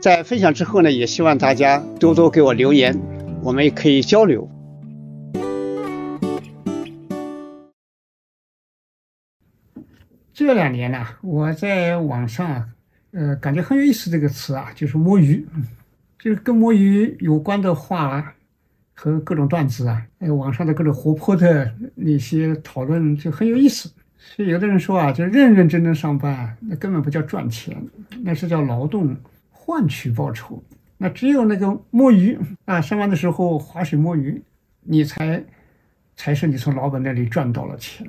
在分享之后呢，也希望大家多多给我留言，我们也可以交流。这两年呢，我在网上，呃，感觉很有意思这个词啊，就是摸鱼，就是跟摸鱼有关的话和各种段子啊，呃，网上的各种活泼的那些讨论就很有意思。所以有的人说啊，就认认真真上班，那根本不叫赚钱，那是叫劳动换取报酬。那只有那个摸鱼啊，上班的时候划水摸鱼，你才才是你从老板那里赚到了钱。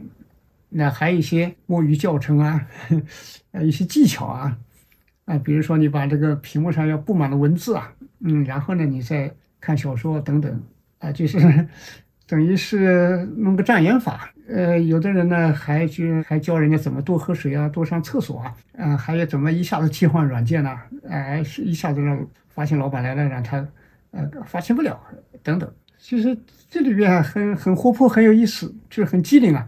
那还有一些摸鱼教程啊，呃，一些技巧啊，啊，比如说你把这个屏幕上要布满了文字啊，嗯，然后呢，你再看小说等等，啊，就是等于是弄个障眼法。呃，有的人呢还就还教人家怎么多喝水啊，多上厕所啊，啊，还有怎么一下子替换软件呢？哎，是一下子让发现老板来了，让他呃发现不了等等。其实这里边很很活泼，很有意思，就是很机灵啊。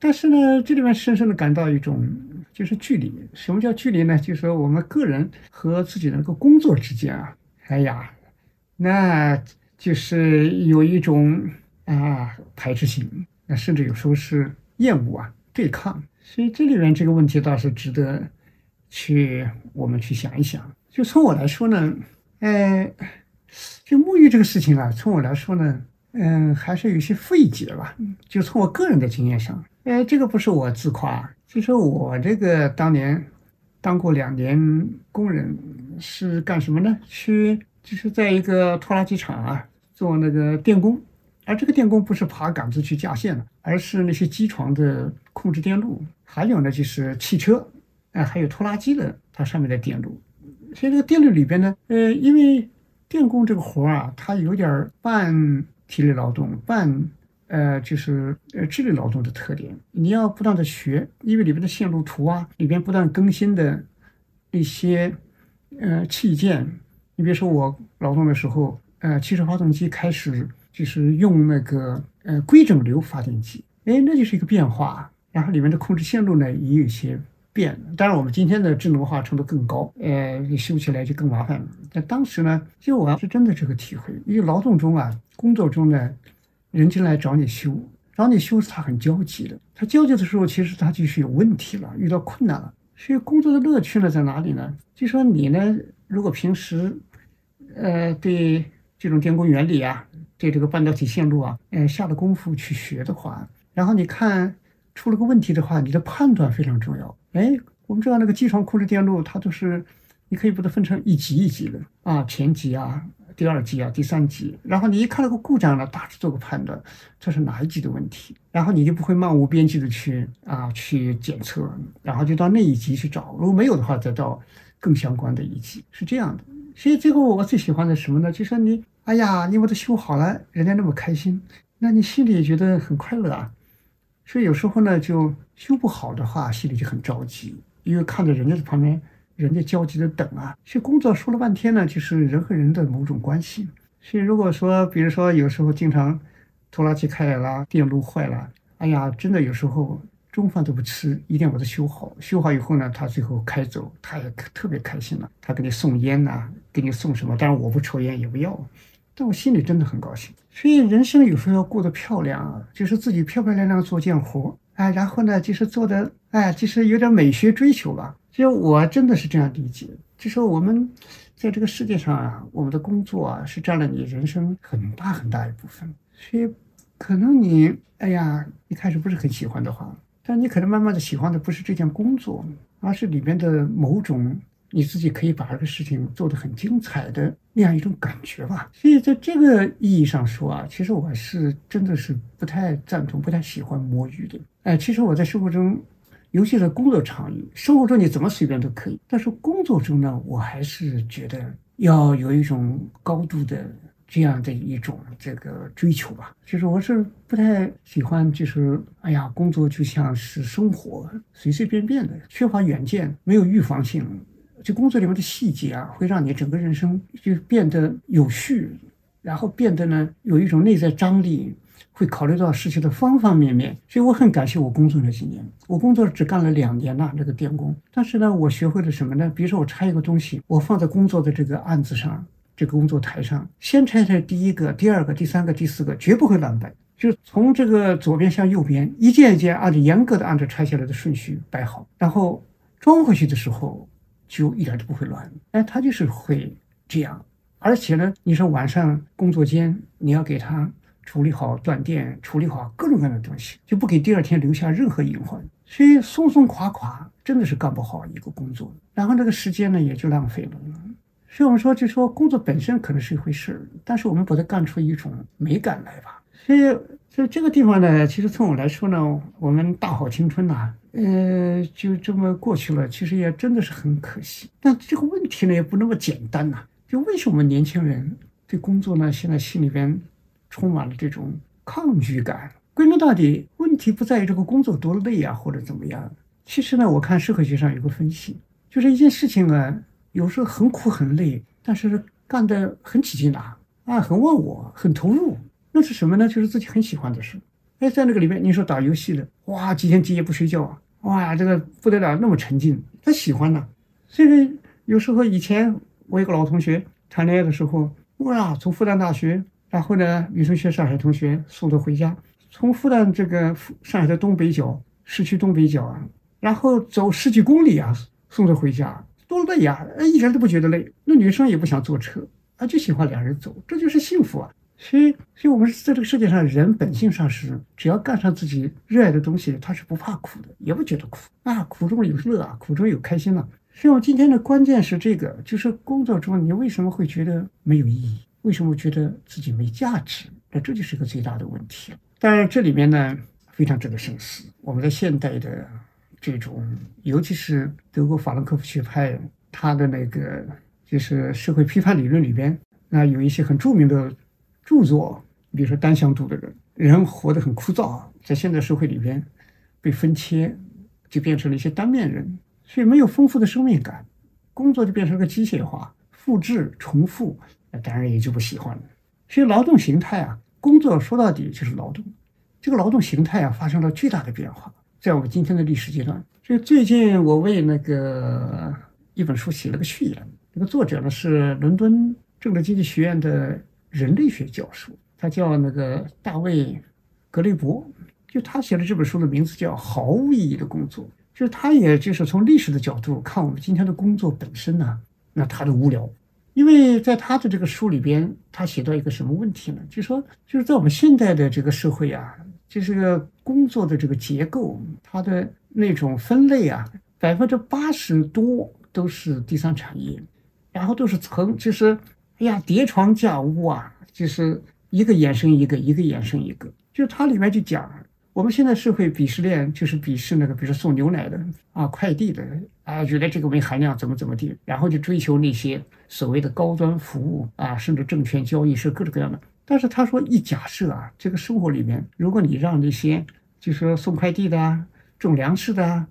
但是呢，这里面深深的感到一种就是距离。什么叫距离呢？就是说我们个人和自己的那个工作之间啊，哎呀，那就是有一种啊排斥性，那甚至有时候是厌恶啊、对抗。所以这里面这个问题倒是值得去我们去想一想。就从我来说呢，呃，就沐浴这个事情啊，从我来说呢，嗯，还是有些费解吧。就从我个人的经验上。哎，这个不是我自夸，其实我这个当年当过两年工人，是干什么呢？去就是在一个拖拉机厂啊做那个电工，而这个电工不是爬杆子去架线的，而是那些机床的控制电路，还有呢就是汽车，哎，还有拖拉机的它上面的电路。所以这个电路里边呢，呃，因为电工这个活啊，它有点半体力劳动，半。呃，就是呃智力劳动的特点，你要不断的学，因为里边的线路图啊，里边不断更新的一些呃器件，你比如说我劳动的时候，呃，汽车发动机开始就是用那个呃规整流发电机，哎，那就是一个变化，然后里面的控制线路呢也有些变，当然我们今天的智能化程度更高，呃，修起来就更麻烦了。但当时呢，就我是真的这个体会，因为劳动中啊，工作中呢。人进来找你修，找你修是他很焦急的。他焦急的时候，其实他就是有问题了，遇到困难了。所以工作的乐趣呢在哪里呢？就说你呢，如果平时，呃，对这种电工原理啊，对这个半导体线路啊，呃，下了功夫去学的话，然后你看出了个问题的话，你的判断非常重要。哎，我们知道那个机床控制电路，它都是你可以把它分成一级一级的啊，前级啊。第二级啊，第三级，然后你一看那个故障了，大致做个判断，这是哪一级的问题，然后你就不会漫无边际的去啊去检测，然后就到那一级去找，如果没有的话，再到更相关的一级，是这样的。所以最后我最喜欢的什么呢？就说你，哎呀，你把它修好了，人家那么开心，那你心里也觉得很快乐啊。所以有时候呢，就修不好的话，心里就很着急，因为看着人家在旁边。人家焦急的等啊，其实工作说了半天呢，就是人和人的某种关系。所以如果说，比如说有时候经常拖拉机开来了，电路坏了，哎呀，真的有时候中饭都不吃，一定要把它修好。修好以后呢，他最后开走，他也特别开心了。他给你送烟呐，给你送什么？当然我不抽烟，也不要，但我心里真的很高兴。所以人生有时候要过得漂亮啊，就是自己漂漂亮亮做件活，哎，然后呢，就是做的，哎，就是有点美学追求吧。就我真的是这样理解，就说我们在这个世界上啊，我们的工作啊是占了你人生很大很大一部分，所以可能你哎呀一开始不是很喜欢的话，但你可能慢慢的喜欢的不是这件工作，而是里面的某种你自己可以把这个事情做得很精彩的那样一种感觉吧。所以在这个意义上说啊，其实我是真的是不太赞同、不太喜欢摸鱼的。哎，其实我在生活中。尤其在工作场域，生活中你怎么随便都可以，但是工作中呢，我还是觉得要有一种高度的这样的一种这个追求吧。就是我是不太喜欢，就是哎呀，工作就像是生活，随随便便的，缺乏远见，没有预防性。就工作里面的细节啊，会让你整个人生就变得有序，然后变得呢有一种内在张力。会考虑到事情的方方面面，所以我很感谢我工作这几年。我工作只干了两年呐，这个电工。但是呢，我学会了什么呢？比如说，我拆一个东西，我放在工作的这个案子上，这个工作台上，先拆拆第一个、第二个、第三个、第四个，绝不会乱摆。就从这个左边向右边，一件一件按照严格的按照拆下来的顺序摆好，然后装回去的时候就一点都不会乱。哎，他就是会这样。而且呢，你说晚上工作间你要给他。处理好断电，处理好各种各样的东西，就不给第二天留下任何隐患。所以松松垮垮，真的是干不好一个工作。然后这个时间呢，也就浪费了。所以我们说，就说工作本身可能是一回事，但是我们把它干出一种美感来吧。所以，所以这个地方呢，其实从我来说呢，我们大好青春呐，呃，就这么过去了，其实也真的是很可惜。但这个问题呢，也不那么简单呐。就为什么年轻人对工作呢，现在心里边？充满了这种抗拒感。归根到底，问题不在于这个工作多累啊，或者怎么样。其实呢，我看社会学上有个分析，就是一件事情呢，有时候很苦很累，但是干得很起劲啊，啊，很忘我，很投入。那是什么呢？就是自己很喜欢的事。哎，在那个里面，你说打游戏的，哇，几天几夜不睡觉啊，哇，这个不得了，那么沉浸，他喜欢呢。所以有时候以前我一个老同学谈恋爱的时候，哇，从复旦大学。然后呢，女同学上海同学送她回家，从复旦这个上海的东北角，市区东北角啊，然后走十几公里啊，送她回家，多累呀！哎，一点都不觉得累。那女生也不想坐车，啊，就喜欢两人走，这就是幸福啊！所以，所以我们在这个世界上，人本性上是，只要干上自己热爱的东西，他是不怕苦的，也不觉得苦啊，苦中有乐啊，苦中有开心啊。所以，我今天的关键是这个，就是工作中你为什么会觉得没有意义？为什么觉得自己没价值？那这就是一个最大的问题。当然，这里面呢非常值得深思。我们在现代的这种，尤其是德国法兰克福学派，他的那个就是社会批判理论里边，那有一些很著名的著作，比如说单向度的人，人活得很枯燥啊，在现代社会里边被分切，就变成了一些单面人，所以没有丰富的生命感，工作就变成了机械化、复制、重复。那当然也就不喜欢了。所以劳动形态啊，工作说到底就是劳动。这个劳动形态啊，发生了巨大的变化，在我们今天的历史阶段。所以最近我为那个一本书写了个序言，这个作者呢是伦敦政治经济学院的人类学教授，他叫那个大卫·格雷伯。就他写的这本书的名字叫《毫无意义的工作》，就是他也就是从历史的角度看我们今天的工作本身呢，那他的无聊。因为在他的这个书里边，他写到一个什么问题呢？就说就是在我们现在的这个社会啊，就是工作的这个结构，它的那种分类啊，百分之八十多都是第三产业，然后都是从其实哎呀叠床架屋啊，就是一个衍生一个，一个衍生一个，就它里面就讲。我们现在社会鄙视链就是鄙视那个，比如说送牛奶的啊、快递的啊，觉得这个没含量，怎么怎么地，然后就追求那些所谓的高端服务啊，甚至证券交易是各种各样的。但是他说，一假设啊，这个生活里面，如果你让那些就说送快递的啊、种粮食的啊，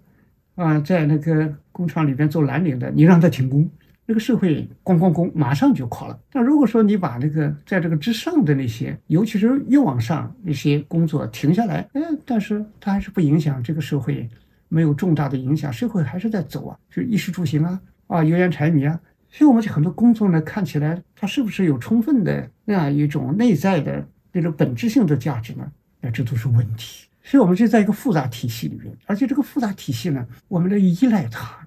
啊，在那个工厂里边做蓝领的，你让他停工。这个社会咣咣咣，马上就垮了。但如果说你把那个在这个之上的那些，尤其是越往上那些工作停下来，哎，但是它还是不影响这个社会，没有重大的影响，社会还是在走啊，就衣食住行啊，啊，油盐柴米啊。所以我们就很多工作呢，看起来它是不是有充分的那样一种内在的那种本质性的价值呢？那这都是问题。所以我们就在一个复杂体系里面，而且这个复杂体系呢，我们的依赖它，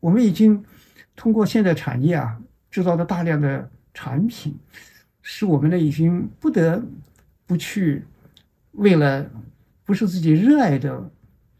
我们已经。通过现在产业啊，制造的大量的产品，使我们呢已经不得不去为了不是自己热爱的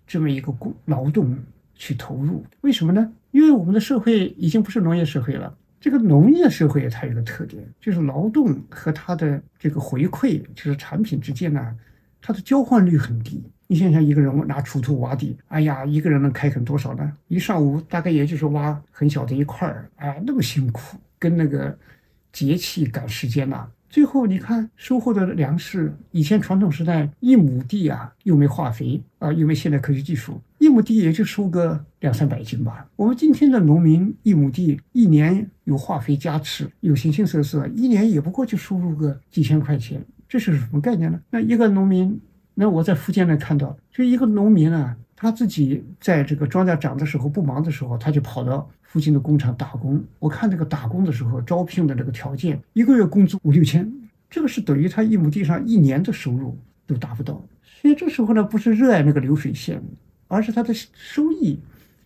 这么一个工劳动去投入。为什么呢？因为我们的社会已经不是农业社会了。这个农业社会它有个特点，就是劳动和它的这个回馈，就是产品之间呢，它的交换率很低。你想想，一个人拿锄头挖地，哎呀，一个人能开垦多少呢？一上午大概也就是挖很小的一块儿，哎，那么辛苦，跟那个节气赶时间呐。最后你看收获的粮食，以前传统时代一亩地啊，又没化肥啊，又没现代科学技术，一亩地也就收个两三百斤吧。我们今天的农民一亩地一年有化肥加持，有形形色色，一年也不过就收入个几千块钱，这是什么概念呢？那一个农民，那我在福建呢看到，就一个农民啊，他自己在这个庄稼长的时候不忙的时候，他就跑到。附近的工厂打工，我看这个打工的时候招聘的这个条件，一个月工资五六千，这个是等于他一亩地上一年的收入都达不到。所以这时候呢，不是热爱那个流水线，而是他的收益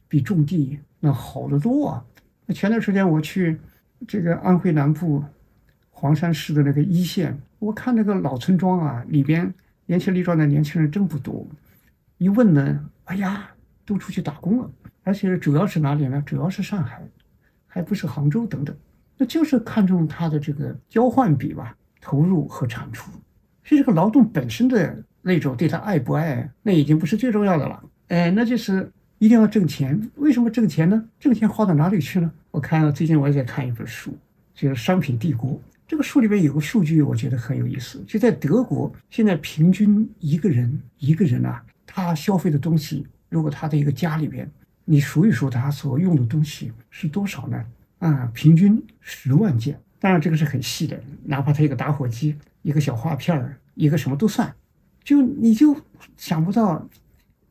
比种地那好得多啊。那前段时间我去这个安徽南部黄山市的那个一线，我看那个老村庄啊，里边年轻力壮的年轻人真不多。一问呢，哎呀，都出去打工了。而且主要是哪里呢？主要是上海，还不是杭州等等。那就是看重它的这个交换比吧，投入和产出。所以这个劳动本身的那种对他爱不爱，那已经不是最重要的了。哎，那就是一定要挣钱。为什么挣钱呢？挣钱花到哪里去呢？我看了最近我也在看一本书，就是《商品帝国》。这个书里面有个数据，我觉得很有意思。就在德国，现在平均一个人一个人啊，他消费的东西，如果他的一个家里边。你数一数他所用的东西是多少呢？啊，平均十万件。当然这个是很细的，哪怕他一个打火机、一个小画片儿、一个什么都算。就你就想不到，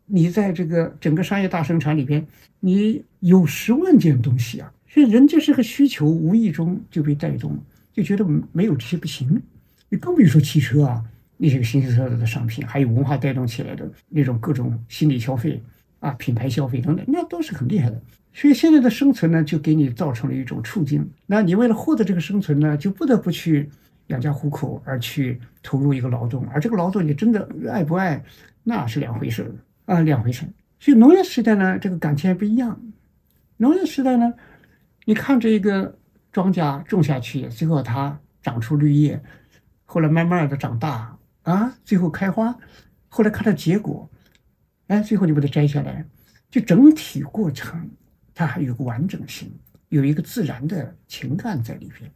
你在这个整个商业大生产里边，你有十万件东西啊。所以人家是个需求，无意中就被带动了，就觉得没有这些不行。你更别说汽车啊，那些个形形色色的商品，还有文化带动起来的那种各种心理消费。啊，品牌消费等等，那都是很厉害的。所以现在的生存呢，就给你造成了一种处境。那你为了获得这个生存呢，就不得不去养家糊口，而去投入一个劳动。而这个劳动你真的爱不爱，那是两回事啊，两回事。所以农业时代呢，这个感情还不一样。农业时代呢，你看这个庄稼种下去，最后它长出绿叶，后来慢慢的长大啊，最后开花，后来看到结果。哎，最后你把它摘下来，就整体过程，它还有个完整性，有一个自然的情感在里边。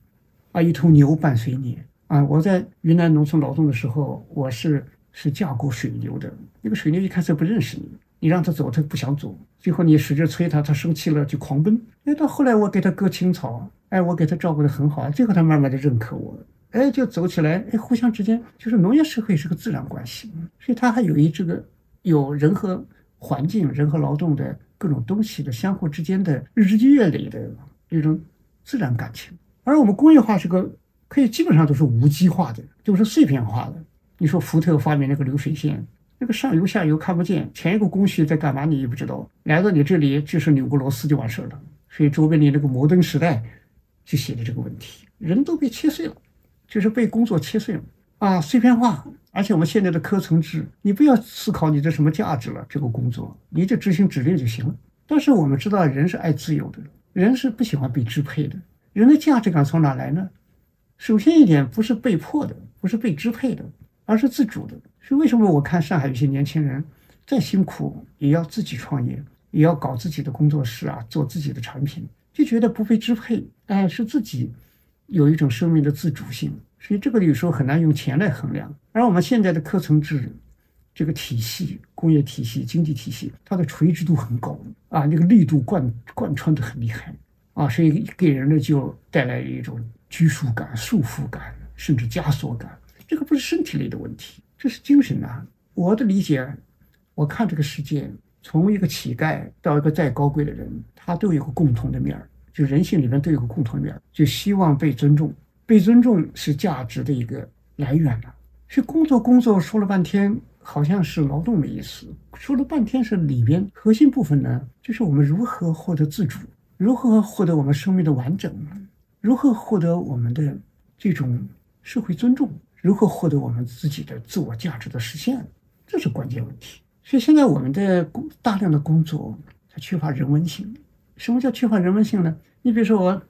啊，一头牛伴随你啊！我在云南农村劳动的时候，我是是驾过水牛的。那个水牛一开始不认识你，你让他走，他不想走。最后你使劲催他，他生气了就狂奔。哎，到后来我给他割青草，哎，我给他照顾得很好，最后他慢慢的认可我，哎，就走起来。哎，互相之间就是农业社会是个自然关系，所以它还有一这个。有人和环境、人和劳动的各种东西的相互之间的日积月累的一种自然感情，而我们工业化是个可以基本上都是无机化的，就是碎片化的。你说福特发明那个流水线，那个上游下游看不见，前一个工序在干嘛你也不知道，来到你这里就是扭个螺丝就完事儿了。所以卓别林那个摩登时代就写的这个问题，人都被切碎了，就是被工作切碎了啊，碎片化。而且我们现在的科层制，你不要思考你的什么价值了，这个工作你就执行指令就行了。但是我们知道，人是爱自由的，人是不喜欢被支配的。人的价值感从哪来呢？首先一点，不是被迫的，不是被支配的，而是自主的。所以为什么我看上海有些年轻人再辛苦也要自己创业，也要搞自己的工作室啊，做自己的产品，就觉得不被支配，哎，是自己有一种生命的自主性。所以这个有时候很难用钱来衡量，而我们现在的科层制这个体系、工业体系、经济体系，它的垂直度很高啊，那个力度贯贯穿的很厉害啊，所以给人呢就带来一种拘束感、束缚感，甚至枷锁感。这个不是身体类的问题，这是精神啊。我的理解，我看这个世界，从一个乞丐到一个再高贵的人，他都有个共同的面儿，就人性里面都有个共同面儿，就希望被尊重。被尊重是价值的一个来源了。是工作工作说了半天，好像是劳动的意思。说了半天是里边核心部分呢，就是我们如何获得自主，如何获得我们生命的完整。如何获得我们的这种社会尊重？如何获得我们自己的自我价值的实现？这是关键问题。所以现在我们的工大量的工作，它缺乏人文性。什么叫缺乏人文性呢？你比如说我，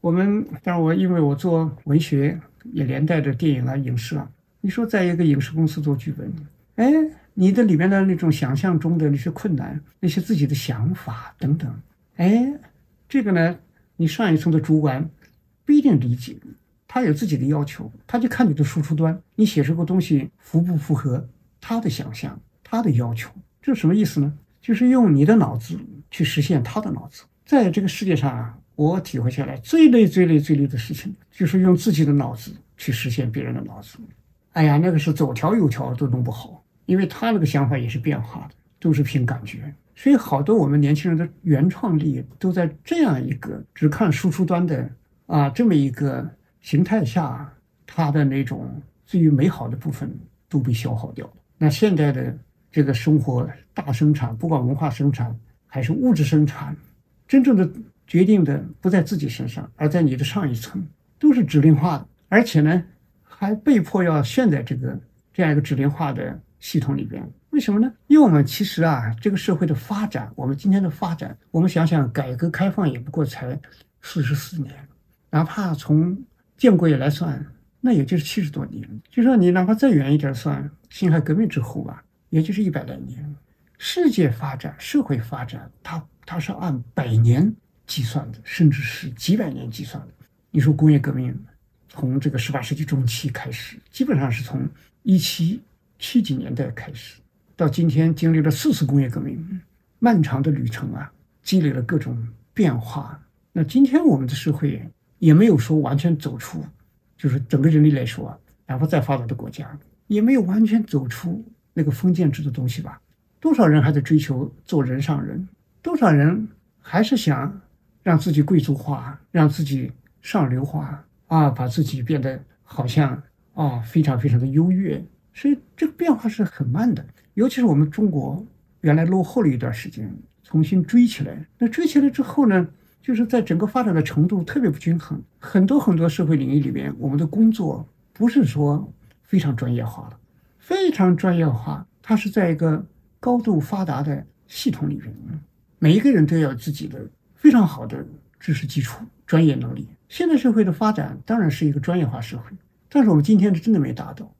我们当然我因为我做文学，也连带着电影啊、影视啊。你说在一个影视公司做剧本，哎，你的里面的那种想象中的那些困难，那些自己的想法等等，哎，这个呢，你上一层的主管不一定理解。他有自己的要求，他就看你的输出端，你写出个东西符不符合他的想象、他的要求？这什么意思呢？就是用你的脑子去实现他的脑子。在这个世界上啊，我体会下来最累、最累、最累的事情，就是用自己的脑子去实现别人的脑子。哎呀，那个是左条右条都弄不好，因为他那个想法也是变化的，都是凭感觉。所以好多我们年轻人的原创力都在这样一个只看输出端的啊这么一个。形态下，它的那种最美好的部分都被消耗掉了。那现在的这个生活大生产，不管文化生产还是物质生产，真正的决定的不在自己身上，而在你的上一层，都是指令化的，而且呢，还被迫要陷在这个这样一个指令化的系统里边。为什么呢？因为我们其实啊，这个社会的发展，我们今天的发展，我们想想，改革开放也不过才四十四年，哪怕从建国以来算，那也就是七十多年。就说你哪怕再远一点算，辛亥革命之后吧，也就是一百来年。世界发展、社会发展，它它是按百年计算的，甚至是几百年计算的。你说工业革命，从这个十八世纪中期开始，基本上是从一七七几年代开始，到今天经历了四次工业革命，漫长的旅程啊，积累了各种变化。那今天我们的社会。也没有说完全走出，就是整个人类来说，哪怕再发达的国家，也没有完全走出那个封建制的东西吧？多少人还在追求做人上人？多少人还是想让自己贵族化，让自己上流化啊，把自己变得好像啊非常非常的优越？所以这个变化是很慢的，尤其是我们中国原来落后了一段时间，重新追起来。那追起来之后呢？就是在整个发展的程度特别不均衡，很多很多社会领域里面，我们的工作不是说非常专业化了，非常专业化，它是在一个高度发达的系统里面，每一个人都要有自己的非常好的知识基础、专业能力。现代社会的发展当然是一个专业化社会，但是我们今天是真的没达到，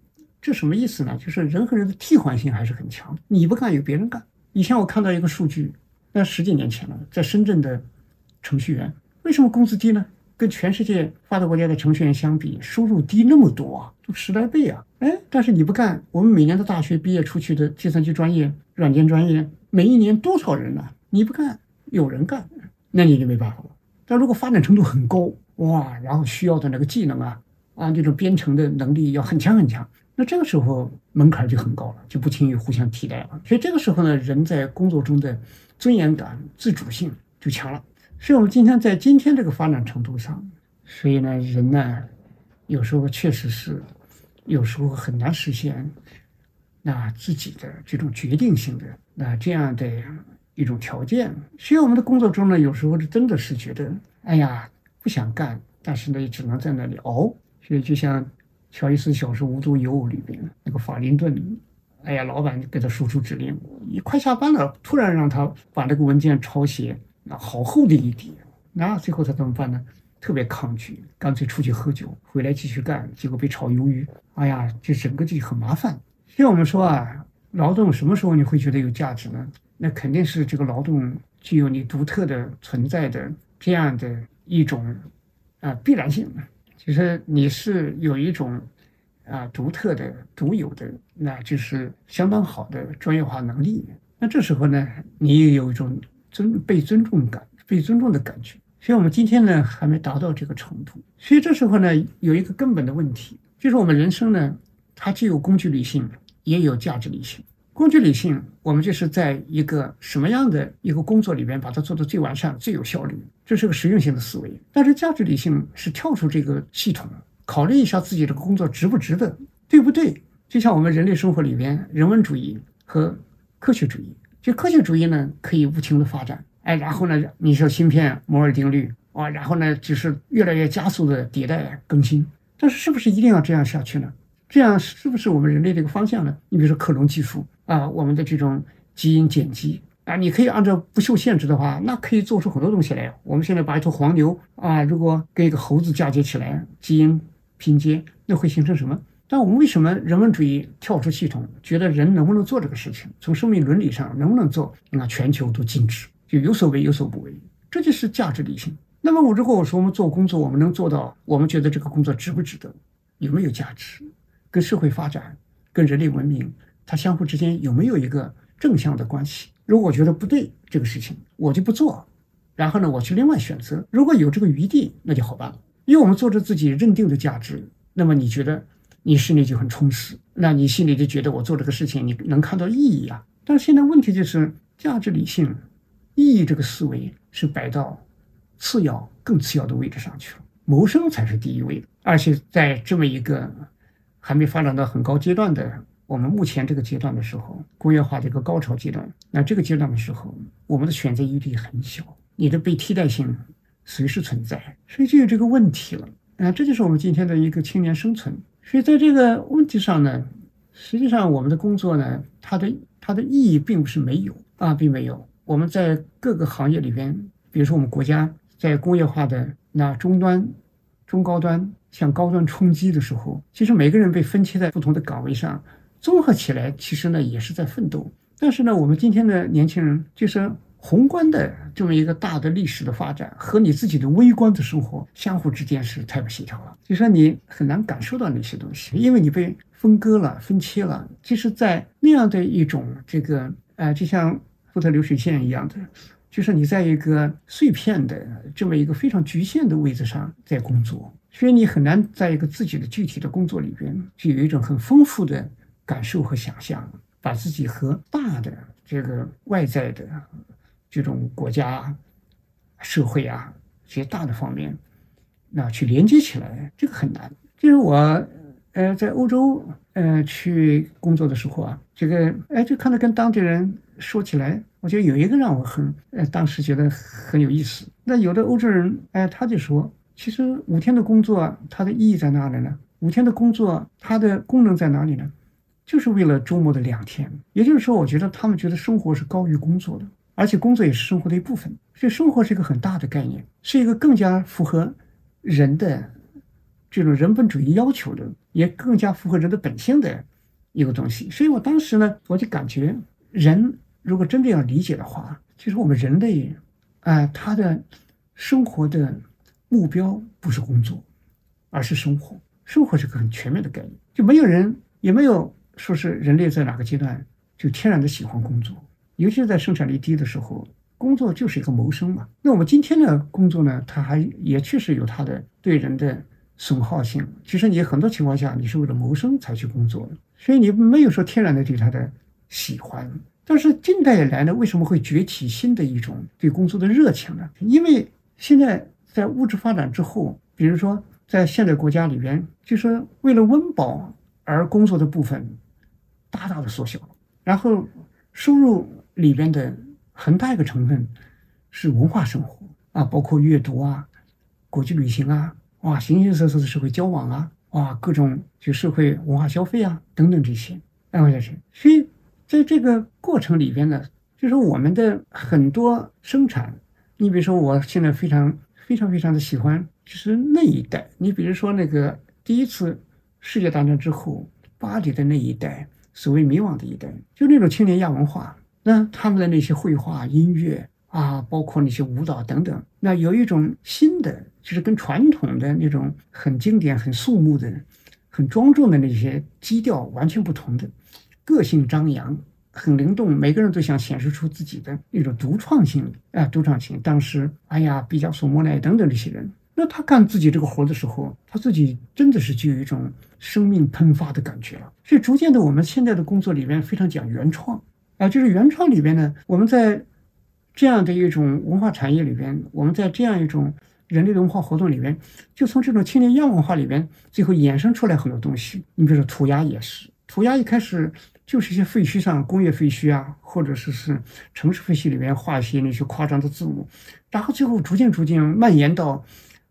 这什么意思呢？就是人和人的替换性还是很强，你不干有别人干。以前我看到一个数据，那十几年前了，在深圳的。程序员为什么工资低呢？跟全世界发达国家的程序员相比，收入低那么多啊，都十来倍啊！哎，但是你不干，我们每年的大学毕业出去的计算机专业、软件专业，每一年多少人呢？你不干，有人干，那你就没办法了。但如果发展程度很高，哇，然后需要的那个技能啊，啊，这种编程的能力要很强很强，那这个时候门槛就很高了，就不轻易互相替代了。所以这个时候呢，人在工作中的尊严感、自主性就强了。所以，我们今天在今天这个发展程度上，所以呢，人呢，有时候确实是，有时候很难实现那自己的这种决定性的那这样的一种条件。所以，我们的工作中呢，有时候是真的是觉得，哎呀，不想干，但是呢，也只能在那里熬。所以，就像乔伊斯小说《无独有偶》里边那个法林顿，哎呀，老板给他输出指令，你快下班了，突然让他把那个文件抄写。那好厚的一叠，那最后他怎么办呢？特别抗拒，干脆出去喝酒，回来继续干，结果被炒鱿鱼。哎呀，这整个就很麻烦。所以我们说啊，劳动什么时候你会觉得有价值呢？那肯定是这个劳动具有你独特的存在的这样的一种啊必然性。其实你是有一种啊独特的、独有的，那就是相当好的专业化能力。那这时候呢，你也有一种。尊被尊重感，被尊重的感觉，所以我们今天呢还没达到这个程度。所以这时候呢，有一个根本的问题，就是我们人生呢，它既有工具理性，也有价值理性。工具理性，我们就是在一个什么样的一个工作里边，把它做到最完善、最有效率，这是个实用性的思维。但是价值理性是跳出这个系统，考虑一下自己的工作值不值得，对不对？就像我们人类生活里边，人文主义和科学主义。就科学主义呢，可以无情的发展，哎，然后呢，你说芯片、摩尔定律，啊，然后呢，就是越来越加速的迭代更新。但是，是不是一定要这样下去呢？这样是不是我们人类的一个方向呢？你比如说克隆技术啊，我们的这种基因剪辑啊，你可以按照不受限制的话，那可以做出很多东西来。我们现在把一头黄牛啊，如果跟一个猴子嫁接起来，基因拼接，那会形成什么？但我们为什么人文主义跳出系统，觉得人能不能做这个事情？从生命伦理上能不能做？那全球都禁止，就有所为有所不为，这就是价值理性。那么我如果我说我们做工作，我们能做到，我们觉得这个工作值不值得，有没有价值，跟社会发展、跟人类文明，它相互之间有没有一个正向的关系？如果我觉得不对这个事情，我就不做，然后呢，我去另外选择。如果有这个余地，那就好办了，因为我们做着自己认定的价值，那么你觉得你心里就很充实，那你心里就觉得我做这个事情你能看到意义啊。但是现在问题就是价值理性、意义这个思维是摆到。次要、更次要的位置上去了，谋生才是第一位的。而且在这么一个还没发展到很高阶段的我们目前这个阶段的时候，工业化的一个高潮阶段，那这个阶段的时候，我们的选择余地很小，你的被替代性随时存在，所以就有这个问题了。啊，这就是我们今天的一个青年生存。所以在这个问题上呢，实际上我们的工作呢，它的它的意义并不是没有啊，并没有。我们在各个行业里边，比如说我们国家。在工业化的那终端、中高端向高端冲击的时候，其实每个人被分切在不同的岗位上，综合起来，其实呢也是在奋斗。但是呢，我们今天的年轻人，就是宏观的这么一个大的历史的发展和你自己的微观的生活相互之间是太不协调了，就说你很难感受到那些东西，因为你被分割了、分切了。其实，在那样的一种这个，呃，就像福特流水线一样的。就是你在一个碎片的这么一个非常局限的位置上在工作，所以你很难在一个自己的具体的工作里边，就有一种很丰富的感受和想象，把自己和大的这个外在的这种国家、社会啊这些大的方面，那去连接起来，这个很难。就是我，呃，在欧洲，呃，去工作的时候啊，这个，哎，就看到跟当地人说起来。我觉得有一个让我很，呃，当时觉得很有意思。那有的欧洲人，哎，他就说，其实五天的工作它的意义在哪里呢？五天的工作它的功能在哪里呢？就是为了周末的两天。也就是说，我觉得他们觉得生活是高于工作的，而且工作也是生活的一部分。所以，生活是一个很大的概念，是一个更加符合人的这种人本主义要求的，也更加符合人的本性的一个东西。所以我当时呢，我就感觉人。如果真的要理解的话，其实我们人类，啊，他的生活的目标不是工作，而是生活。生活是个很全面的概念，就没有人也没有说是人类在哪个阶段就天然的喜欢工作，尤其是在生产力低的时候，工作就是一个谋生嘛。那我们今天的工作呢，它还也确实有它的对人的损耗性。其实你很多情况下你是为了谋生才去工作的，所以你没有说天然的对他的喜欢。但是近代以来呢，为什么会崛起新的一种对工作的热情呢？因为现在在物质发展之后，比如说在现代国家里边，就是为了温饱而工作的部分大大的缩小了。然后收入里边的很大一个成分是文化生活啊，包括阅读啊、国际旅行啊、哇，形形色色的社会交往啊、哇，各种就社会文化消费啊等等这些，安排下去，所以。在这个过程里边呢，就是我们的很多生产，你比如说，我现在非常非常非常的喜欢，就是那一代。你比如说那个第一次世界大战之后，巴黎的那一代，所谓迷惘的一代，就那种青年亚文化，那他们的那些绘画、音乐啊，包括那些舞蹈等等，那有一种新的，就是跟传统的那种很经典、很肃穆的、很庄重的那些基调完全不同的。个性张扬，很灵动，每个人都想显示出自己的那种独创性啊，独创性。当时，哎呀，毕加索、莫奈等等这些人，那他干自己这个活的时候，他自己真的是就有一种生命喷发的感觉了。所以，逐渐的，我们现在的工作里面非常讲原创啊，就是原创里边呢，我们在这样的一种文化产业里边，我们在这样一种人类的文化活动里边，就从这种青年亚文化里边，最后衍生出来很多东西。你比如说涂鸦也是，涂鸦一开始。就是一些废墟上工业废墟啊，或者是是城市废墟里面画一些那些夸张的字母，然后最后逐渐逐渐蔓延到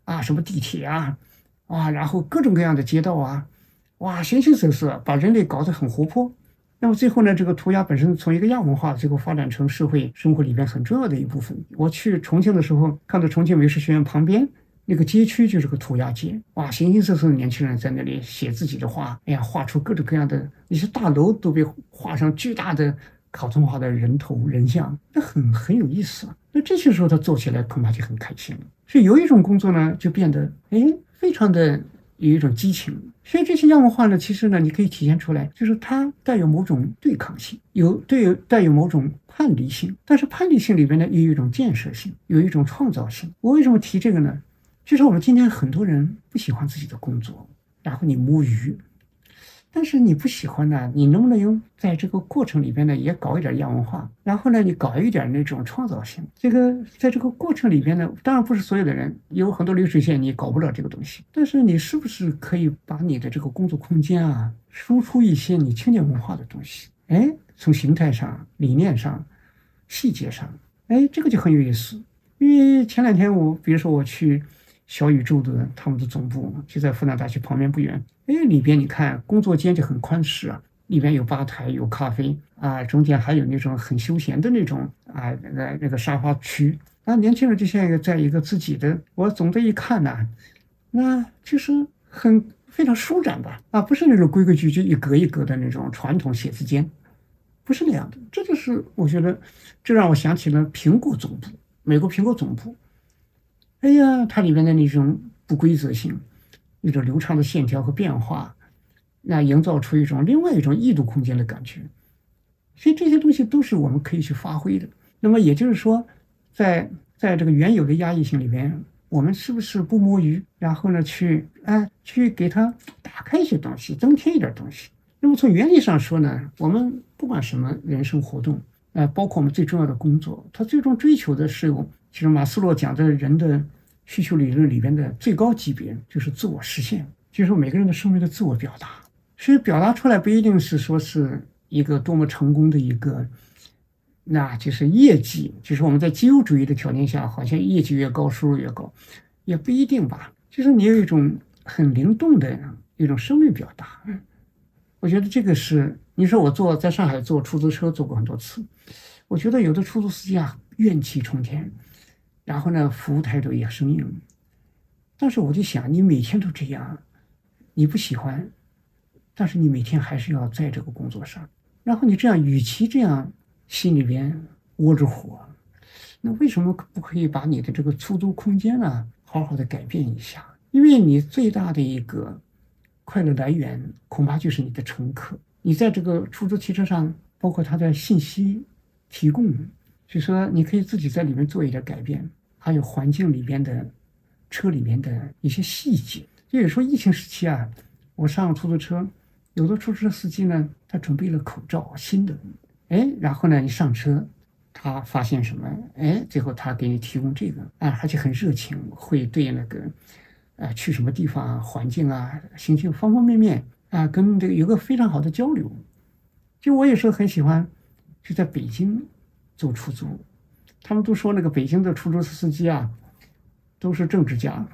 啊什么地铁啊，啊，然后各种各样的街道啊，哇，形形色色，把人类搞得很活泼。那么最后呢，这个涂鸦本身从一个亚文化，最后发展成社会生活里边很重要的一部分。我去重庆的时候，看到重庆美术学院旁边那个街区就是个涂鸦街，哇，形形色色的年轻人在那里写自己的画，哎呀，画出各种各样的一些大楼都被画上巨大的卡通化的人头人像，那很很有意思。那这些时候他做起来恐怕就很开心了。所以有一种工作呢，就变得哎，非常的。有一种激情，所以这些样文化呢，其实呢，你可以体现出来，就是它带有某种对抗性，有对有带有某种叛离性，但是叛离性里边呢，又有一种建设性，有一种创造性。我为什么提这个呢？就是我们今天很多人不喜欢自己的工作，然后你摸鱼。但是你不喜欢呢，你能不能用在这个过程里边呢，也搞一点亚文化，然后呢，你搞一点那种创造性。这个在这个过程里边呢，当然不是所有的人，有很多流水线你搞不了这个东西。但是你是不是可以把你的这个工作空间啊，输出一些你青年文化的东西？哎，从形态上、理念上、细节上，哎，这个就很有意思。因为前两天我，比如说我去。小宇宙的他们的总部就在复旦大学旁边不远。哎，里边你看工作间就很宽敞啊，里边有吧台，有咖啡啊，中间还有那种很休闲的那种啊，那个那个沙发区。啊，年轻人就像一个在一个自己的，我总的一看呢，那就是很非常舒展吧。啊，不是那种规规矩矩一格一格的那种传统写字间，不是那样的。这就是我觉得，这让我想起了苹果总部，美国苹果总部。哎呀，它里面的那种不规则性，那种流畅的线条和变化，那营造出一种另外一种异度空间的感觉。所以这些东西都是我们可以去发挥的。那么也就是说，在在这个原有的压抑性里边，我们是不是不摸鱼，然后呢，去哎去给它打开一些东西，增添一点东西？那么从原理上说呢，我们不管什么人生活动，呃，包括我们最重要的工作，它最终追求的是有。其实马斯洛讲的人的需求理论里边的最高级别就是自我实现，就是说每个人的生命的自我表达。所以表达出来不一定是说是一个多么成功的一个，那就是业绩。就是我们在自由主义的条件下，好像业绩越高，收入越高，也不一定吧。就是你有一种很灵动的一种生命表达。我觉得这个是你说我坐在上海坐出租车坐过很多次，我觉得有的出租司机啊怨气冲天。然后呢，服务态度也生硬，但是我就想，你每天都这样，你不喜欢，但是你每天还是要在这个工作上。然后你这样，与其这样心里边窝着火，那为什么不可以把你的这个出租空间呢，好好的改变一下？因为你最大的一个快乐来源，恐怕就是你的乘客。你在这个出租汽车上，包括他的信息提供，就说你可以自己在里面做一点改变。还有环境里边的车里面的一些细节，就有说疫情时期啊，我上出租车，有的出租车司机呢，他准备了口罩新的，哎，然后呢，你上车，他发现什么，哎，最后他给你提供这个，啊，而且很热情，会对那个，呃，去什么地方，环境啊，心情方方面面啊，跟这个有个非常好的交流。就我有时候很喜欢，就在北京做出租。他们都说那个北京的出租车司机啊，都是政治家，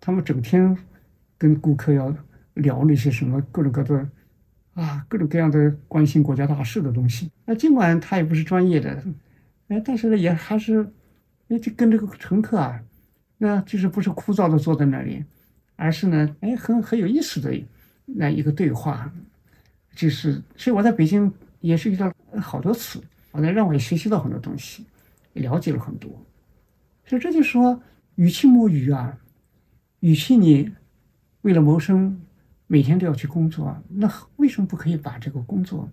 他们整天跟顾客要聊那些什么各种各的啊，各种各样的关心国家大事的东西。那尽管他也不是专业的，哎，但是呢，也还是哎，就跟这个乘客啊，那就是不是枯燥的坐在那里，而是呢，哎，很很有意思的那一个对话，就是，所以我在北京也是遇到好多次，好像让我也学习到很多东西。了解了很多，所以这就说，与其摸鱼啊，与其你为了谋生每天都要去工作，那为什么不可以把这个工作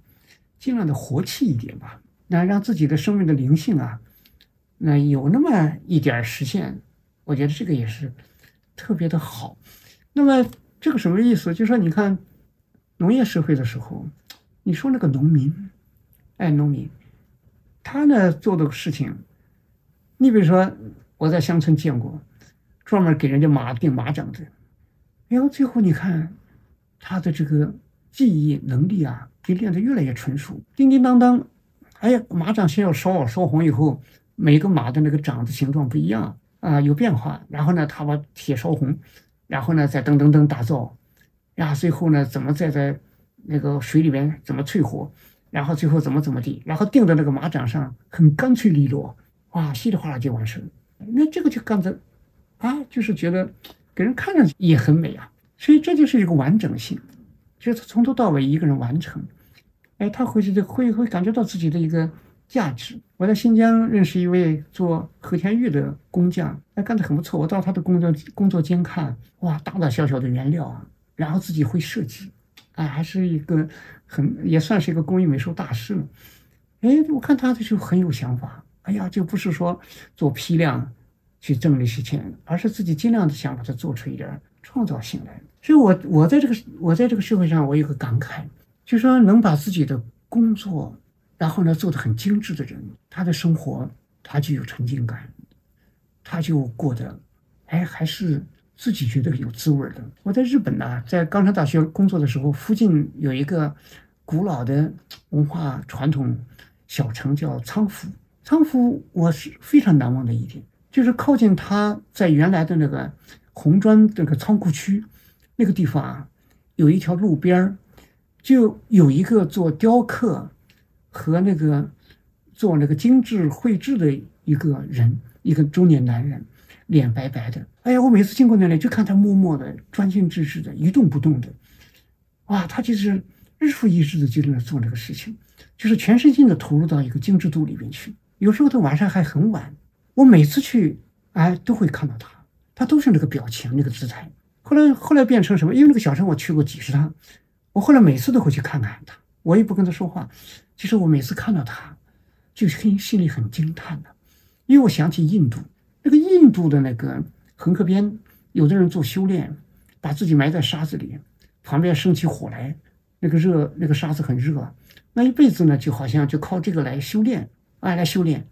尽量的活气一点吧？那让自己的生命的灵性啊，那有那么一点实现，我觉得这个也是特别的好。那么这个什么意思？就说你看农业社会的时候，你说那个农民，哎，农民，他呢做的事情。你比如说，我在乡村见过，专门给人家马钉马掌的，哎呦，最后你看，他的这个记忆能力啊，就练得越来越纯熟。叮叮当当，哎呀，马掌先要烧，烧红以后，每个马的那个掌的形状不一样啊，有变化。然后呢，他把铁烧红，然后呢，再噔噔噔打造，然后最后呢，怎么再在那个水里面怎么淬火，然后最后怎么怎么地，然后钉在那个马掌上，很干脆利落，哇，稀里哗啦就完事了。那这个就干的，啊，就是觉得给人看上去也很美啊。所以这就是一个完整性，就是从头到尾一个人完成，哎，他回去就会会感觉到自己的一个价值。我在新疆认识一位做和田玉的工匠，哎，干得很不错。我到他的工作工作间看，哇，大大小小的原料啊，然后自己会设计，哎，还是一个很也算是一个工艺美术大师了。哎，我看他的就很有想法，哎呀，就不是说做批量去挣那些钱，而是自己尽量的想把它做出一点。创造性来，所以我我在这个我在这个社会上，我有个感慨，就说能把自己的工作，然后呢做得很精致的人，他的生活他就有沉浸感，他就过得，哎，还是自己觉得有滋味的。我在日本呢，在冈山大学工作的时候，附近有一个古老的文化传统小城叫仓敷，仓敷我是非常难忘的一点，就是靠近他在原来的那个。红砖这个仓库区，那个地方啊，有一条路边儿，就有一个做雕刻和那个做那个精致绘制的一个人，一个中年男人，脸白白的。哎呀，我每次经过那里，就看他默默的、专心致志的、一动不动的。哇，他就是日复一日的就在那做这个事情，就是全身心的投入到一个精致度里面去。有时候他晚上还很晚，我每次去，哎，都会看到他。他都是那个表情，那个姿态。后来，后来变成什么？因为那个小城我去过几十趟，我后来每次都会去看看他。我也不跟他说话，其实我每次看到他，就很心里很惊叹的，因为我想起印度那个印度的那个恒河边，有的人做修炼，把自己埋在沙子里，旁边升起火来，那个热，那个沙子很热，那一辈子呢，就好像就靠这个来修炼，啊，来修炼。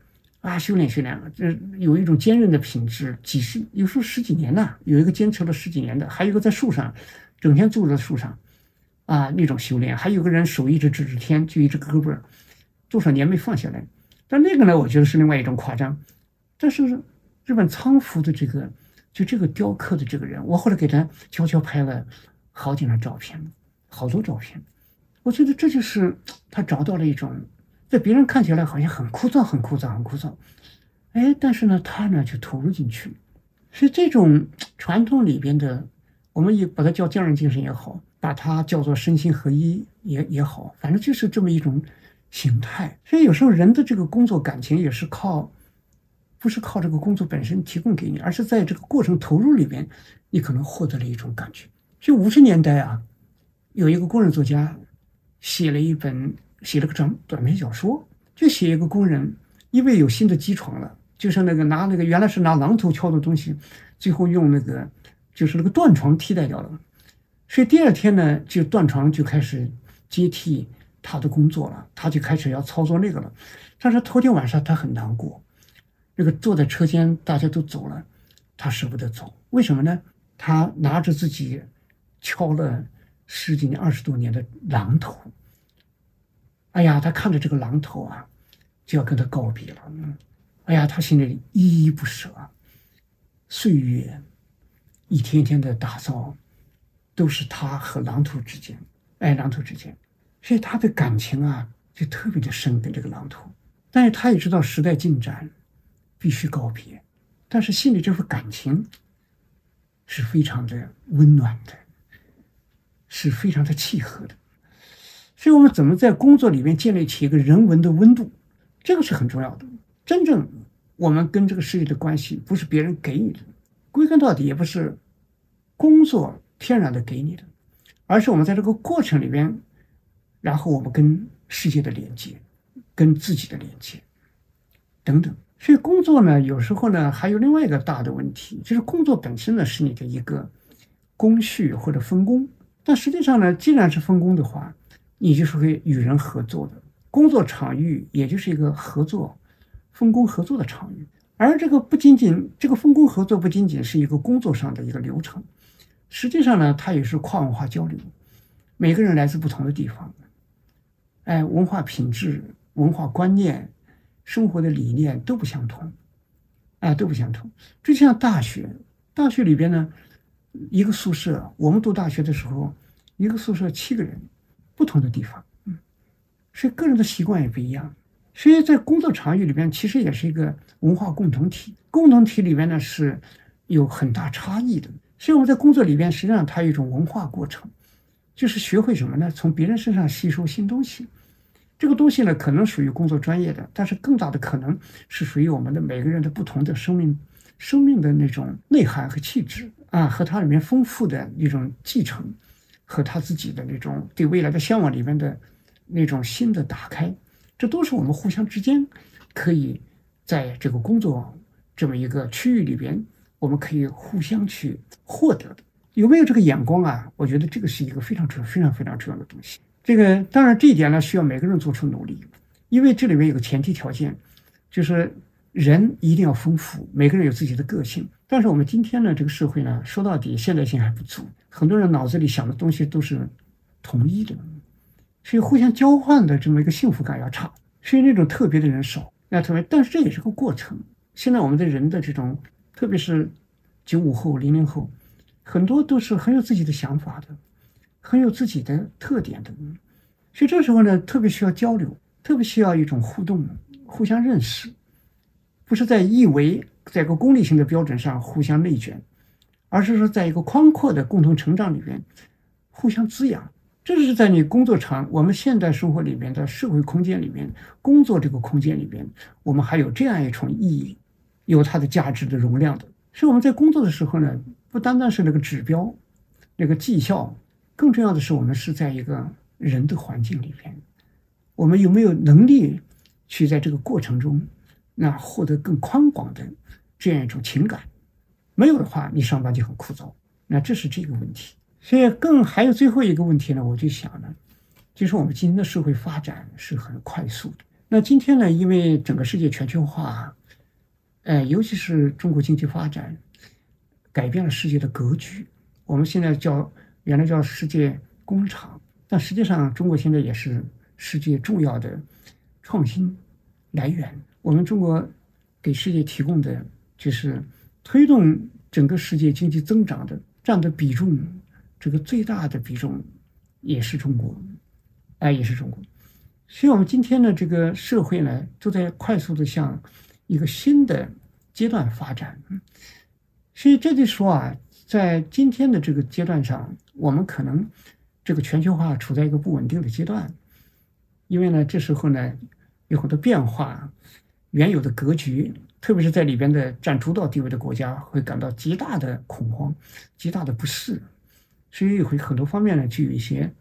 啊，修炼修炼，这有一种坚韧的品质，几十有时候十几年呢，有一个坚持了十几年的，还有一个在树上，整天坐在树上，啊，那种修炼，还有个人手一直指着天，就一只胳膊，多少年没放下来。但那个呢，我觉得是另外一种夸张。但是日本仓敷的这个，就这个雕刻的这个人，我后来给他悄悄拍了好几张照片，好多照片。我觉得这就是他找到了一种。在别人看起来好像很枯燥、很枯燥、很枯燥，哎，但是呢，他呢就投入进去了。所以这种传统里边的，我们也把它叫匠人精神也好，把它叫做身心合一也也好，反正就是这么一种形态。所以有时候人的这个工作感情也是靠，不是靠这个工作本身提供给你，而是在这个过程投入里边，你可能获得了一种感觉。就五十年代啊，有一个工人作家写了一本。写了个短短篇小说，就写一个工人，因为有新的机床了，就是那个拿那个原来是拿榔头敲的东西，最后用那个就是那个断床替代掉了，所以第二天呢，就断床就开始接替他的工作了，他就开始要操作那个了。但是头天晚上他很难过，那个坐在车间大家都走了，他舍不得走，为什么呢？他拿着自己敲了十几年、二十多年的榔头。哎呀，他看着这个榔头啊，就要跟他告别了。嗯哎呀，他心里依依不舍。岁月一天天的打造，都是他和榔头之间，哎，榔头之间，所以他的感情啊，就特别的深跟这个榔头。但是他也知道时代进展，必须告别，但是心里这份感情是非常的温暖的，是非常的契合的。所以我们怎么在工作里面建立起一个人文的温度，这个是很重要的。真正我们跟这个世界的关系，不是别人给你的，归根到底也不是工作天然的给你的，而是我们在这个过程里边，然后我们跟世界的连接，跟自己的连接，等等。所以工作呢，有时候呢，还有另外一个大的问题，就是工作本身呢是你的一个工序或者分工，但实际上呢，既然是分工的话，你就是会与人合作的工作场域，也就是一个合作、分工合作的场域。而这个不仅仅这个分工合作不仅仅是一个工作上的一个流程，实际上呢，它也是跨文化交流。每个人来自不同的地方，哎，文化品质、文化观念、生活的理念都不相同，哎，都不相同。就像大学，大学里边呢，一个宿舍，我们读大学的时候，一个宿舍七个人，不同的地方，嗯，所以个人的习惯也不一样。所以在工作场域里边，其实也是一个文化共同体。共同体里边呢是有很大差异的。所以我们在工作里边，实际上它有一种文化过程，就是学会什么呢？从别人身上吸收新东西。这个东西呢，可能属于工作专业的，但是更大的可能是属于我们的每个人的不同的生命、生命的那种内涵和气质啊，和它里面丰富的一种继承，和他自己的那种对未来的向往里面的那种新的打开。这都是我们互相之间可以在这个工作这么一个区域里边，我们可以互相去获得的。有没有这个眼光啊？我觉得这个是一个非常重、非常非常重要的东西。这个当然，这一点呢需要每个人做出努力，因为这里面有个前提条件，就是人一定要丰富，每个人有自己的个性。但是我们今天呢，这个社会呢，说到底现代性还不足，很多人脑子里想的东西都是统一的。所以互相交换的这么一个幸福感要差，所以那种特别的人少，那特别，但是这也是个过程。现在我们的人的这种，特别是九五后、零零后，很多都是很有自己的想法的，很有自己的特点的。所以这时候呢，特别需要交流，特别需要一种互动，互相认识，不是在一维，在一个功利性的标准上互相内卷，而是说在一个宽阔的共同成长里面，互相滋养。这是在你工作场，我们现代生活里面的社会空间里面，工作这个空间里面，我们还有这样一重意义，有它的价值的容量的。所以我们在工作的时候呢，不单单是那个指标，那个绩效，更重要的是我们是在一个人的环境里边，我们有没有能力去在这个过程中，那获得更宽广的这样一种情感？没有的话，你上班就很枯燥。那这是这个问题。所以，更还有最后一个问题呢，我就想呢，就是我们今天的社会发展是很快速的。那今天呢，因为整个世界全球化，呃，尤其是中国经济发展，改变了世界的格局。我们现在叫原来叫世界工厂，但实际上中国现在也是世界重要的创新来源。我们中国给世界提供的就是推动整个世界经济增长的占的比重。这个最大的比重也是中国，哎，也是中国。所以，我们今天的这个社会呢，都在快速的向一个新的阶段发展。所以，这就说啊，在今天的这个阶段上，我们可能这个全球化处在一个不稳定的阶段，因为呢，这时候呢，有很多变化，原有的格局，特别是在里边的占主导地位的国家，会感到极大的恐慌，极大的不适。所以会很多方面呢，就有一些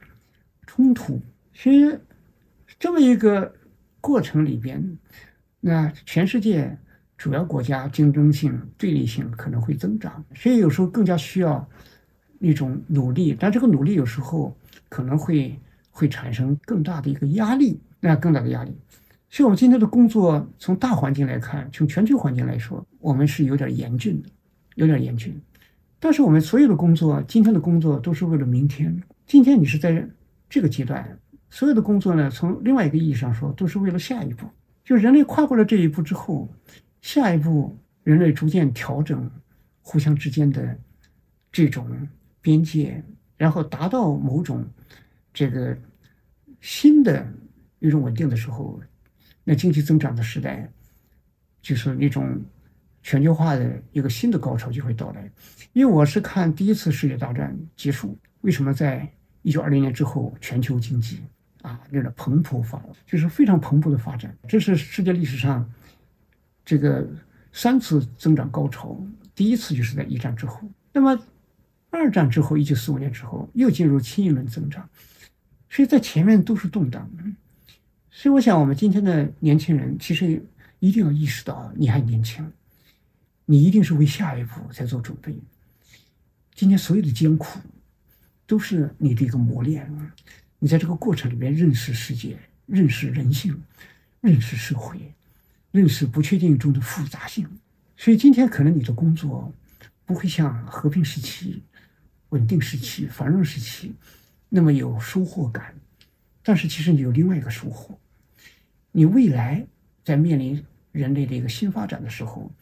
冲突。所以这么一个过程里边，那全世界主要国家竞争性、对立性可能会增长。所以有时候更加需要一种努力，但这个努力有时候可能会会产生更大的一个压力，那更大的压力。所以我们今天的工作，从大环境来看，从全球环境来说，我们是有点严峻的，有点严峻。但是我们所有的工作，今天的工作都是为了明天。今天你是在这个阶段，所有的工作呢，从另外一个意义上说，都是为了下一步。就人类跨过了这一步之后，下一步人类逐渐调整互相之间的这种边界，然后达到某种这个新的一种稳定的时候，那经济增长的时代就是那种。全球化的一个新的高潮就会到来，因为我是看第一次世界大战结束，为什么在一九二零年之后，全球经济啊那个蓬勃发，就是非常蓬勃的发展，这是世界历史上这个三次增长高潮，第一次就是在一战之后，那么二战之后，一九四五年之后又进入新一轮增长，所以在前面都是动荡，所以我想我们今天的年轻人其实一定要意识到，你还年轻。你一定是为下一步在做准备。今天所有的艰苦，都是你的一个磨练。你在这个过程里面认识世界，认识人性，认识社会，认识不确定中的复杂性。所以今天可能你的工作不会像和平时期、稳定时期、繁荣时期那么有收获感，但是其实你有另外一个收获，你未来在面临人类的一个新发展的时候，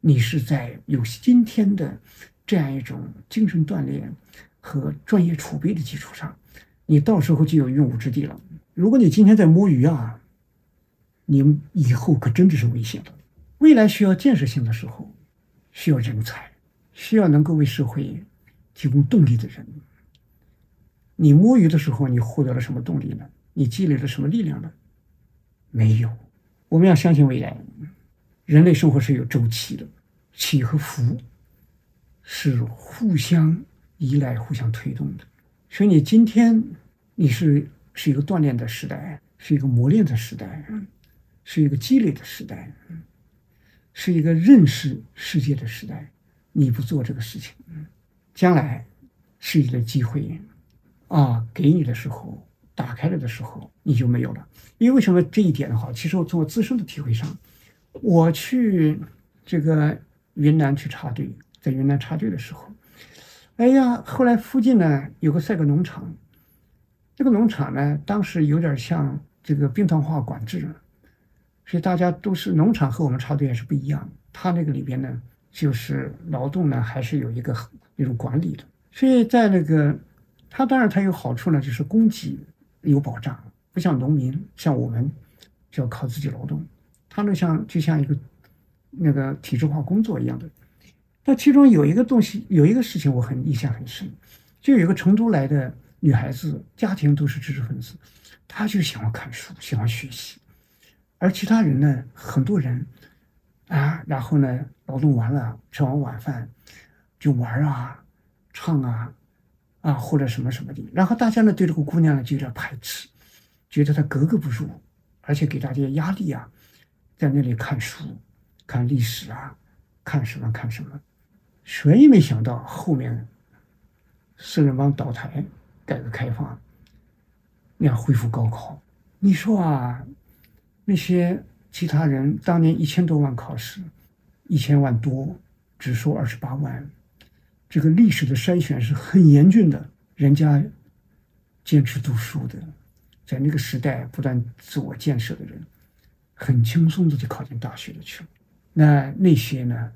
你是在有今天的这样一种精神锻炼和专业储备的基础上，你到时候就有用武之地了。如果你今天在摸鱼啊，你以后可真的是危险的。未来需要建设性的时候，需要人才，需要能够为社会提供动力的人。你摸鱼的时候，你获得了什么动力呢？你积累了什么力量呢？没有。我们要相信未来，人类生活是有周期的，起和伏是互相依赖、互相推动的。所以你今天你是是一个锻炼的时代，是一个磨练的时代，是一个积累的时代，是一个认识世界的时代。你不做这个事情，将来是一个机会。啊，给你的时候，打开了的时候，你就没有了。因为为什么这一点的话，其实我从我自身的体会上，我去这个云南去插队，在云南插队的时候，哎呀，后来附近呢有个赛格农场，这个农场呢当时有点像这个兵团化管制，所以大家都是农场和我们插队也是不一样。他那个里边呢，就是劳动呢还是有一个那种管理的，所以在那个。它当然它有好处呢，就是供给有保障，不像农民，像我们就要靠自己劳动。他那像就像一个那个体制化工作一样的。那其中有一个东西，有一个事情我很印象很深，就有一个成都来的女孩子，家庭都是知识分子，她就喜欢看书，喜欢学习，而其他人呢，很多人啊，然后呢，劳动完了，吃完晚饭就玩啊，唱啊。啊，或者什么什么的，然后大家呢对这个姑娘呢就有点排斥，觉得她格格不入，而且给大家压力啊，在那里看书、看历史啊，看什么看什么，谁也没想到后面四人帮倒台、改革开放，那样恢复高考，你说啊，那些其他人当年一千多万考试，一千万多，只收二十八万。这个历史的筛选是很严峻的，人家坚持读书的，在那个时代不断自我建设的人，很轻松的就考进大学了去了。那那些呢，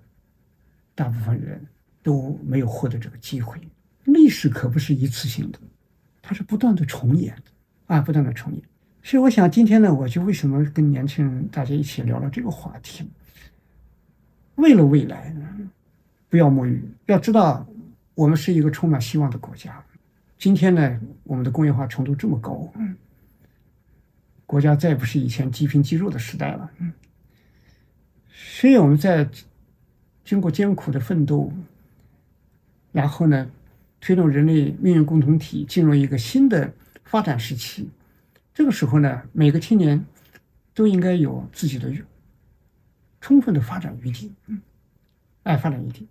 大部分人都没有获得这个机会。历史可不是一次性的，它是不断的重演的啊，不断的重演。所以我想今天呢，我就为什么跟年轻人大家一起聊聊这个话题？为了未来呢？不要摸鱼，要知道，我们是一个充满希望的国家。今天呢，我们的工业化程度这么高，国家再不是以前积贫积弱的时代了。所以我们在经过艰苦的奋斗，然后呢，推动人类命运共同体进入一个新的发展时期。这个时候呢，每个青年都应该有自己的充分的发展余地，嗯，爱，发展余地。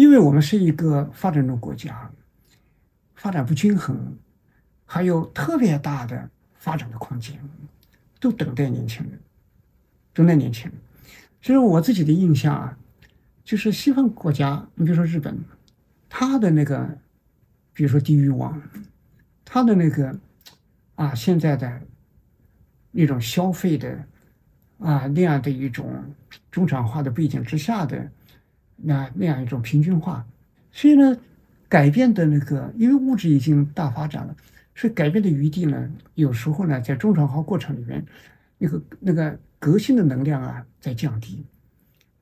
因为我们是一个发展中国家，发展不均衡，还有特别大的发展的空间，都等待年轻人，等待年轻人。其实我自己的印象啊，就是西方国家，你比如说日本，他的那个，比如说低欲望，他的那个啊，现在的那种消费的啊那样的一种中产化的背景之下的。那那样一种平均化，所以呢，改变的那个，因为物质已经大发展了，所以改变的余地呢，有时候呢，在中长化过程里面，那个那个革新的能量啊，在降低。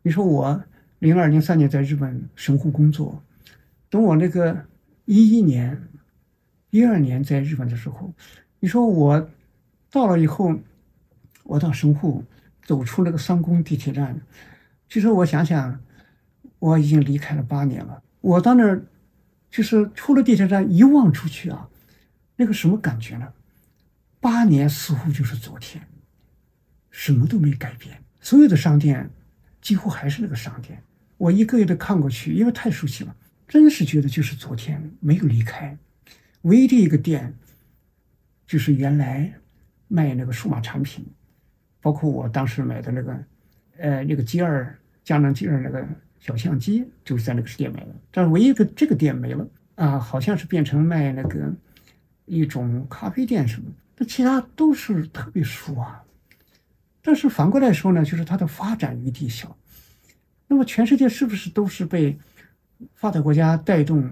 你说我零二零三年在日本神户工作，等我那个一一年、一二年在日本的时候，你说我到了以后，我到神户走出那个三宫地铁站，其实我想想。我已经离开了八年了。我到那儿，就是出了地铁站一望出去啊，那个什么感觉呢？八年似乎就是昨天，什么都没改变，所有的商店几乎还是那个商店。我一个一个看过去，因为太熟悉了，真是觉得就是昨天没有离开。唯一的一个店，就是原来卖那个数码产品，包括我当时买的那个，呃，那个 G 二佳能 G 二那个。小相机就是在那个店买的，但是唯一的这个店没了啊，好像是变成卖那个一种咖啡店什么。那其他都是特别熟啊。但是反过来说呢，就是它的发展余地小。那么全世界是不是都是被发达国家带动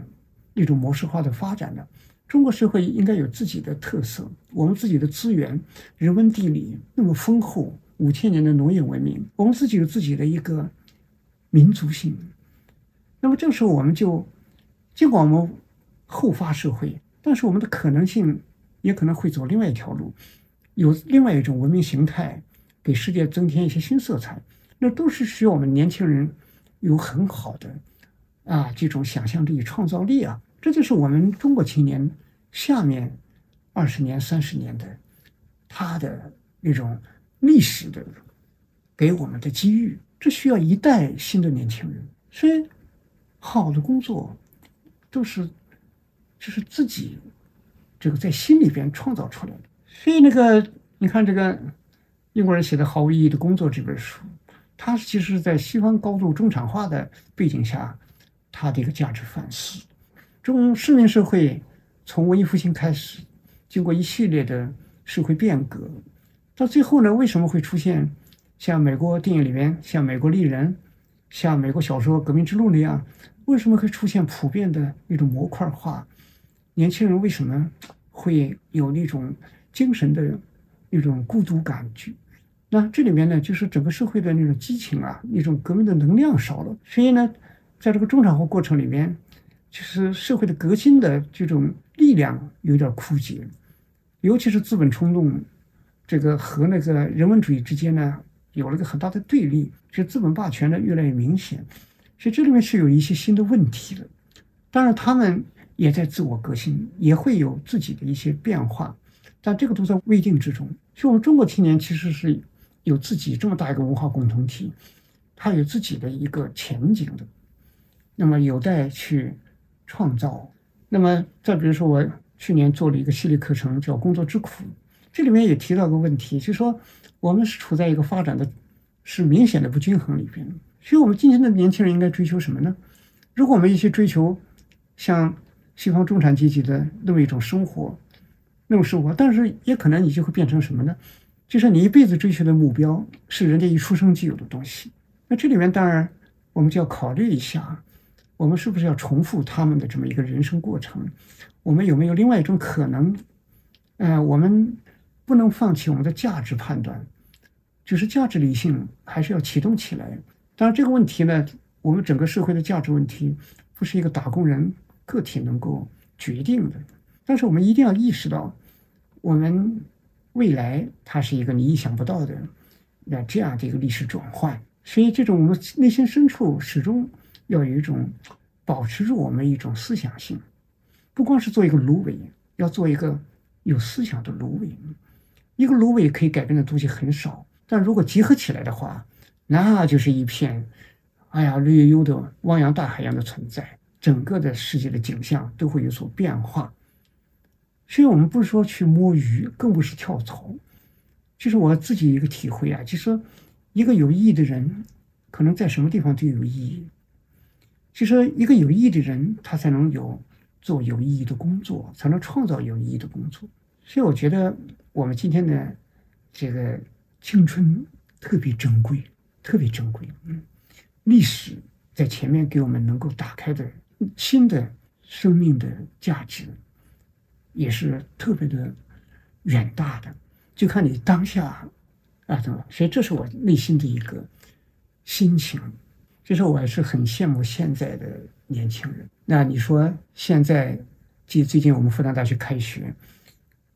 一种模式化的发展呢？中国社会应该有自己的特色，我们自己的资源、人文地理那么丰厚，五千年的农业文明，我们自己有自己的一个民族性。那么这个时候，我们就尽管我们后发社会，但是我们的可能性也可能会走另外一条路，有另外一种文明形态，给世界增添一些新色彩。那都是需要我们年轻人有很好的啊这种想象力、创造力啊。这就是我们中国青年下面二十年、三十年的他的那种历史的给我们的机遇。这需要一代新的年轻人。所以，好的工作都是就是自己这个在心里边创造出来的。所以，那个你看，这个英国人写的《毫无意义的工作》这本书，它其实在西方高度中产化的背景下，它的一个价值反思。中市民社会从文艺复兴开始，经过一系列的社会变革，到最后呢，为什么会出现像美国电影里面、像美国丽人、像美国小说《革命之路》那样？为什么会出现普遍的一种模块化？年轻人为什么会有那种精神的一种孤独感觉？那这里面呢，就是整个社会的那种激情啊，一种革命的能量少了。所以呢，在这个中产化过程里面。就是社会的革新的这种力量有点枯竭，尤其是资本冲动，这个和那个人文主义之间呢，有了个很大的对立，就资本霸权呢越来越明显，所以这里面是有一些新的问题的。当然，他们也在自我革新，也会有自己的一些变化，但这个都在未定之中。所以，我们中国青年其实是有自己这么大一个文化共同体，它有自己的一个前景的，那么有待去。创造。那么，再比如说，我去年做了一个系列课程，叫《工作之苦》，这里面也提到个问题，就是说，我们是处在一个发展的，是明显的不均衡里边。所以，我们今天的年轻人应该追求什么呢？如果我们一些追求像西方中产阶级的那么一种生活，那种生活，但是也可能你就会变成什么呢？就是你一辈子追求的目标是人家一出生就有的东西。那这里面当然，我们就要考虑一下。我们是不是要重复他们的这么一个人生过程？我们有没有另外一种可能？呃，我们不能放弃我们的价值判断，就是价值理性还是要启动起来。当然，这个问题呢，我们整个社会的价值问题不是一个打工人个体能够决定的。但是，我们一定要意识到，我们未来它是一个你意想不到的那这样的一个历史转换。所以，这种我们内心深处始终。要有一种保持住我们一种思想性，不光是做一个芦苇，要做一个有思想的芦苇。一个芦苇可以改变的东西很少，但如果结合起来的话，那就是一片，哎呀绿油油的汪洋大海一样的存在，整个的世界的景象都会有所变化。所以，我们不是说去摸鱼，更不是跳槽，就是我自己一个体会啊，就说一个有意义的人，可能在什么地方都有意义。其实，一个有意义的人，他才能有做有意义的工作，才能创造有意义的工作。所以，我觉得我们今天的这个青春特别珍贵，特别珍贵。嗯，历史在前面给我们能够打开的新的生命的价值，也是特别的远大的。就看你当下啊，怎么？所以，这是我内心的一个心情。其实我还是很羡慕现在的年轻人。那你说现在，即最近我们复旦大学开学，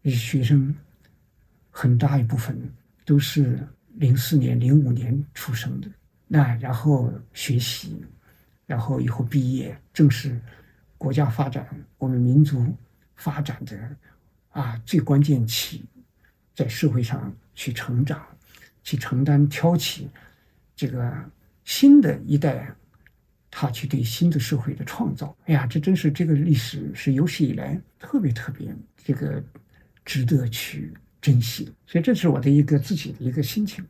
学生很大一部分都是零四年、零五年出生的。那然后学习，然后以后毕业，正是国家发展、我们民族发展的啊最关键期，在社会上去成长，去承担、挑起这个。新的一代，他去对新的社会的创造，哎呀，这真是这个历史是有史以来特别特别这个值得去珍惜。所以这是我的一个自己的一个心情。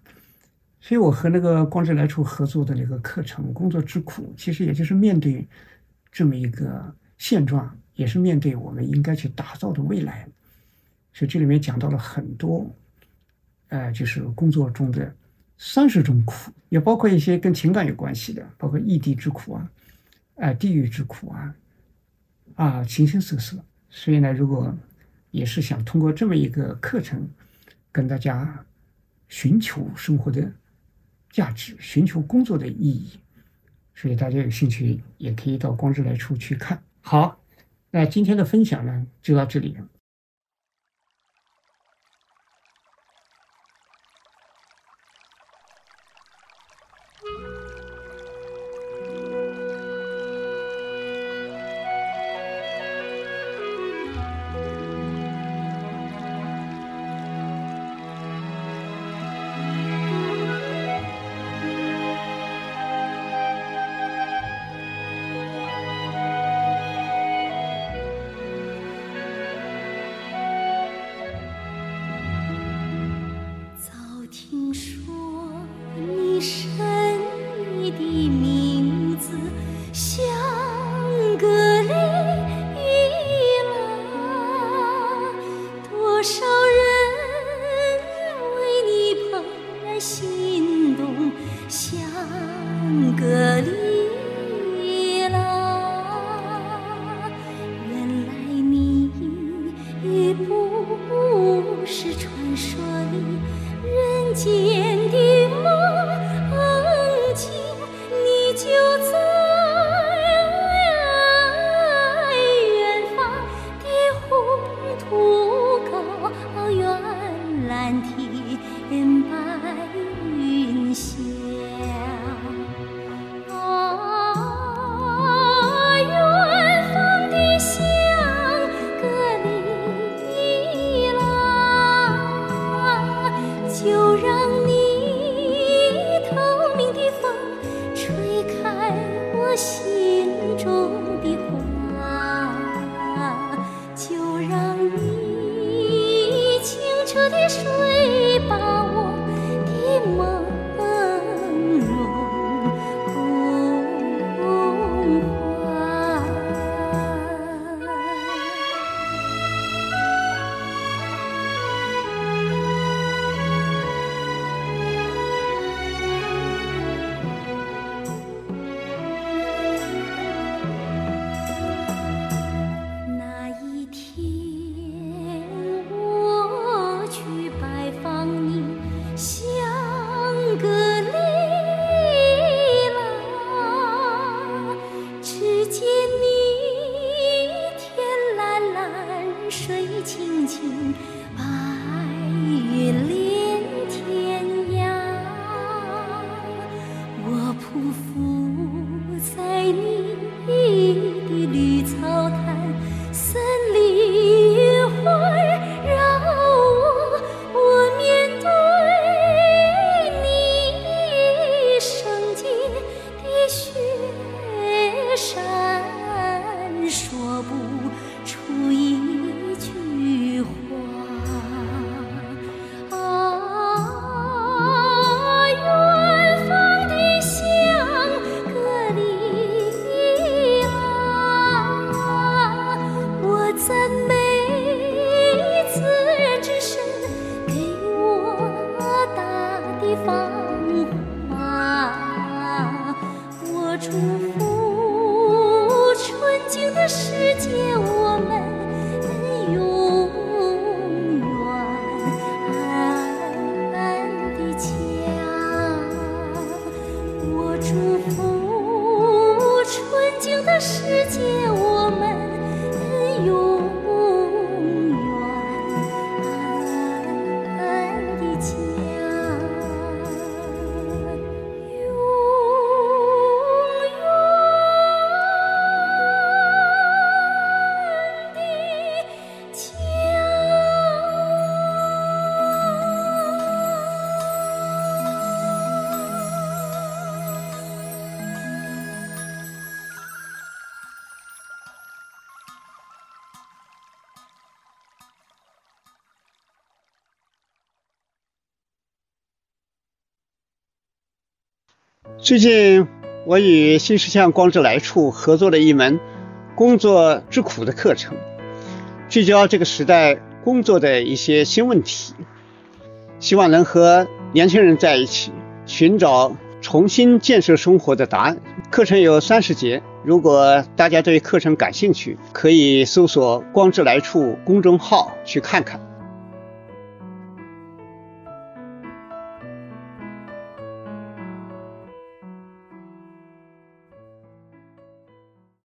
所以我和那个光之来处合作的那个课程《工作之苦》，其实也就是面对这么一个现状，也是面对我们应该去打造的未来。所以这里面讲到了很多，呃，就是工作中的三十种苦，也包括一些跟情感有关系的，包括异地之苦啊，啊，地狱之苦啊，啊，形形色色。所以呢，如果也是想通过这么一个课程，跟大家寻求生活的价值，寻求工作的意义。所以大家有兴趣也可以到光之来处去看。好，那今天的分享呢就到这里。最近，我与新实相光之来处合作了一门工作之苦的课程，聚焦这个时代工作的一些新问题，希望能和年轻人在一起寻找重新建设生活的答案。课程有三十节，如果大家对课程感兴趣，可以搜索“光之来处”公众号去看看。